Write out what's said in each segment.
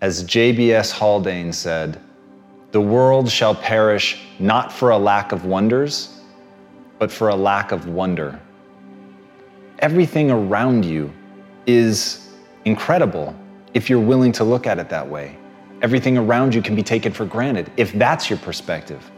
As JBS Haldane said, the world shall perish not for a lack of wonders, but for a lack of wonder. Everything around you is incredible if you're willing to look at it that way. Everything around you can be taken for granted if that's your perspective.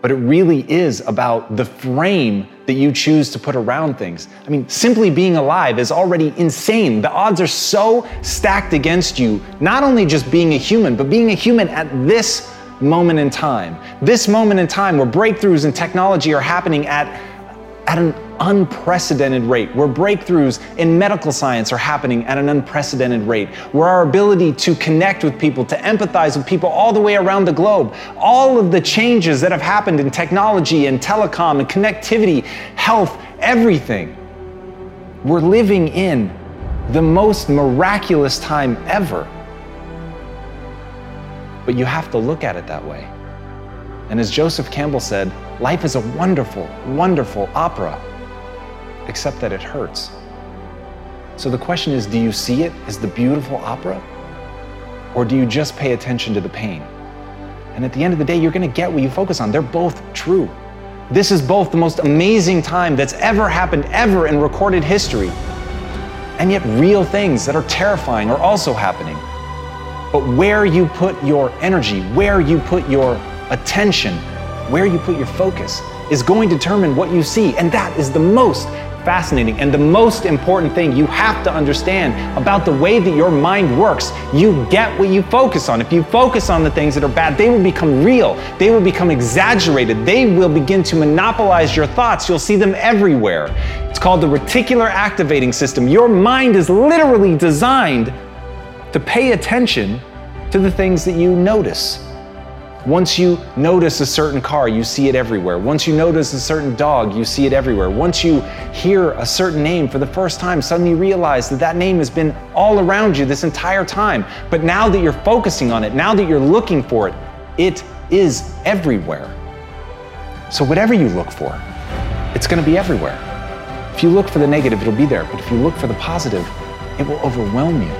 But it really is about the frame that you choose to put around things. I mean, simply being alive is already insane. The odds are so stacked against you, not only just being a human, but being a human at this moment in time. This moment in time where breakthroughs in technology are happening at, at an unprecedented rate, where breakthroughs in medical science are happening at an unprecedented rate, where our ability to connect with people, to empathize with people all the way around the globe, all of the changes that have happened in technology and telecom and connectivity, health, everything. We're living in the most miraculous time ever. But you have to look at it that way. And as Joseph Campbell said, life is a wonderful, wonderful opera except that it hurts. So the question is do you see it as the beautiful opera? Or do you just pay attention to the pain? And at the end of the day, you're going to get what you focus on. They're both true. This is both the most amazing time that's ever happened, ever in recorded history. And yet, real things that are terrifying are also happening. But where you put your energy, where you put your attention, where you put your focus is going to determine what you see. And that is the most fascinating. And the most important thing you have to understand about the way that your mind works, you get what you focus on. If you focus on the things that are bad, they will become real, they will become exaggerated, they will begin to monopolize your thoughts. You'll see them everywhere. It's called the reticular activating system. Your mind is literally designed to pay attention to the things that you notice. Once you notice a certain car, you see it everywhere. Once you notice a certain dog, you see it everywhere. Once you hear a certain name for the first time, suddenly you realize that that name has been all around you this entire time. But now that you're focusing on it, now that you're looking for it, it is everywhere. So whatever you look for, it's going to be everywhere. If you look for the negative, it'll be there. But if you look for the positive, it will overwhelm you.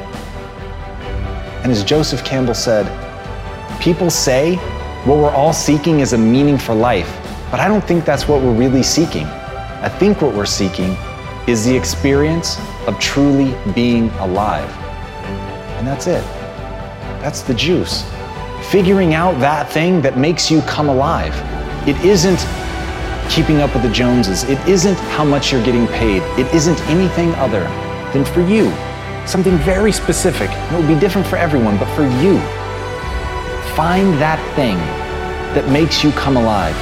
And as Joseph Campbell said, people say what we're all seeking is a meaning for life, but I don't think that's what we're really seeking. I think what we're seeking is the experience of truly being alive. And that's it. That's the juice. Figuring out that thing that makes you come alive. It isn't keeping up with the Joneses. It isn't how much you're getting paid. It isn't anything other than for you. Something very specific. It will be different for everyone, but for you. Find that thing that makes you come alive.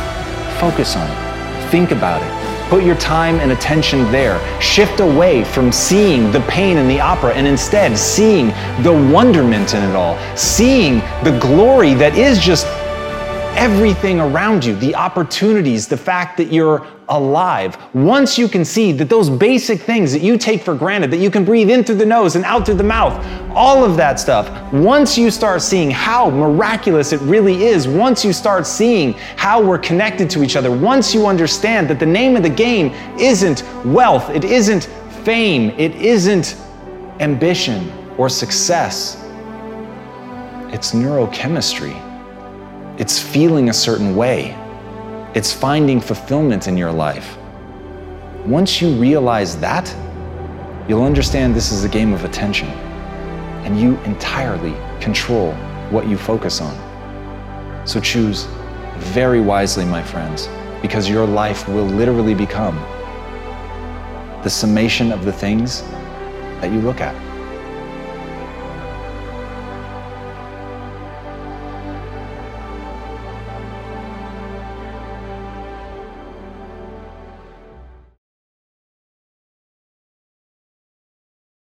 Focus on it. Think about it. Put your time and attention there. Shift away from seeing the pain in the opera and instead seeing the wonderment in it all. Seeing the glory that is just everything around you, the opportunities, the fact that you're alive. Once you can see that those basic things that you take for granted, that you can breathe in through the nose and out through the mouth, all of that stuff, once you start seeing how miraculous it really is, once you start seeing how we're connected to each other, once you understand that the name of the game isn't wealth, it isn't fame, it isn't ambition or success, it's neurochemistry. It's feeling a certain way. It's finding fulfillment in your life. Once you realize that, you'll understand this is a game of attention and you entirely control what you focus on. So choose very wisely, my friends, because your life will literally become the summation of the things that you look at.